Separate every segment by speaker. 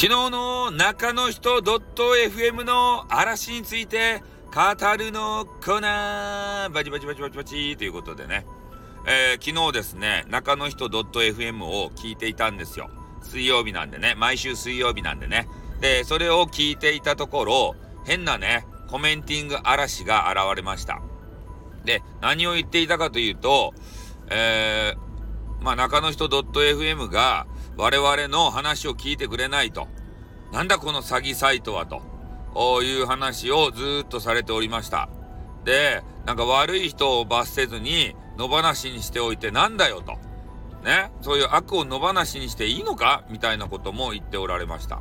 Speaker 1: 昨日の中の人 .fm の嵐について語るのコーナーバチバチバチバチバチということでね、えー、昨日ですね、中の人 .fm を聞いていたんですよ。水曜日なんでね、毎週水曜日なんでね。で、それを聞いていたところ、変なね、コメンティング嵐が現れました。で、何を言っていたかというと、えー、まあ、中の人 .fm が我々の話を聞いてくれないと。なんだこの詐欺サイトはという話をずっとされておりました。で、なんか悪い人を罰せずに野放しにしておいてなんだよと。ね、そういう悪を野放しにしていいのか？みたいなことも言っておられました。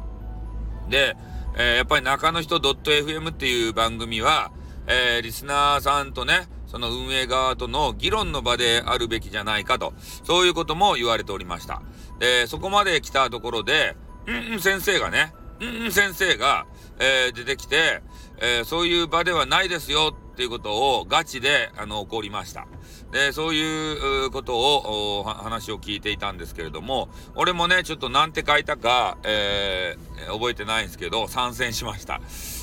Speaker 1: で、えー、やっぱり中の人 .fm っていう番組は、えー、リスナーさんとね、その運営側との議論の場であるべきじゃないかと、そういうことも言われておりました。で、そこまで来たところで、うんうん先生がね、うんうん先生が、えー、出てきて、えー、そういう場ではないですよっていうことをガチで、あの、起こりました。で、そういうことを、話を聞いていたんですけれども、俺もね、ちょっとなんて書いたか、えー、覚えてないんですけど、参戦しました。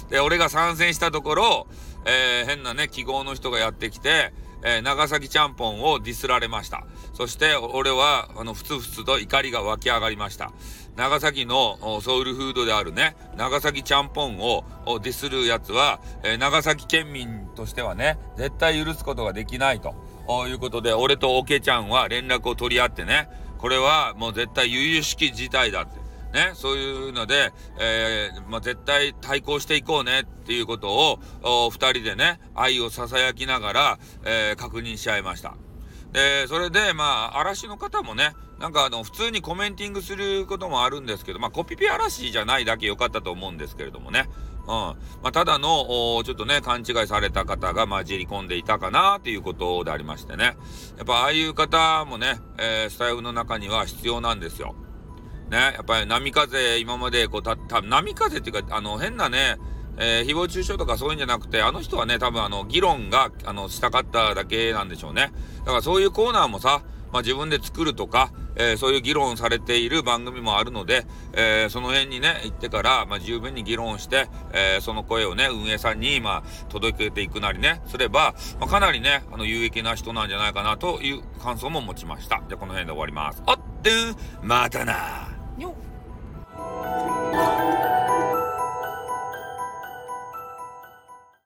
Speaker 1: で、俺が参戦したところ、えー、変なね、記号の人がやってきて、えー、長崎ちゃんぽんをディスられました。そして、俺は、あの、ふつふつと怒りが湧き上がりました。長崎のソウルフードであるね、長崎ちゃんぽんをディスるやつは、えー、長崎県民としてはね、絶対許すことができないということで、俺とオケちゃんは連絡を取り合ってね、これはもう絶対由々しき事態だって。ね、そういうので、えー、まあ、絶対対抗していこうねっていうことを、二人でね、愛を囁きながら、えー、確認し合いました。で、それで、まあ、嵐の方もね、なんかあの、普通にコメンティングすることもあるんですけど、まあ、コピペ嵐じゃないだけ良かったと思うんですけれどもね。うん。まあ、ただの、ちょっとね、勘違いされた方が混じり込んでいたかなっていうことでありましてね。やっぱ、ああいう方もね、えー、スタイフの中には必要なんですよ。ね、やっぱり波風、今までこうた、た、波風っていうか、あの、変なね、えー、誹謗中傷とかそういうんじゃなくて、あの人はね、多分あの、議論が、あの、したかっただけなんでしょうね。だからそういうコーナーもさ、まあ、自分で作るとか、えー、そういう議論されている番組もあるので、えー、その辺にね、行ってから、まあ、十分に議論して、えー、その声をね、運営さんに、まあ、届けていくなりね、すれば、まあ、かなりね、あの、有益な人なんじゃないかなという感想も持ちました。じゃ、この辺で終わります。あってん、またなよ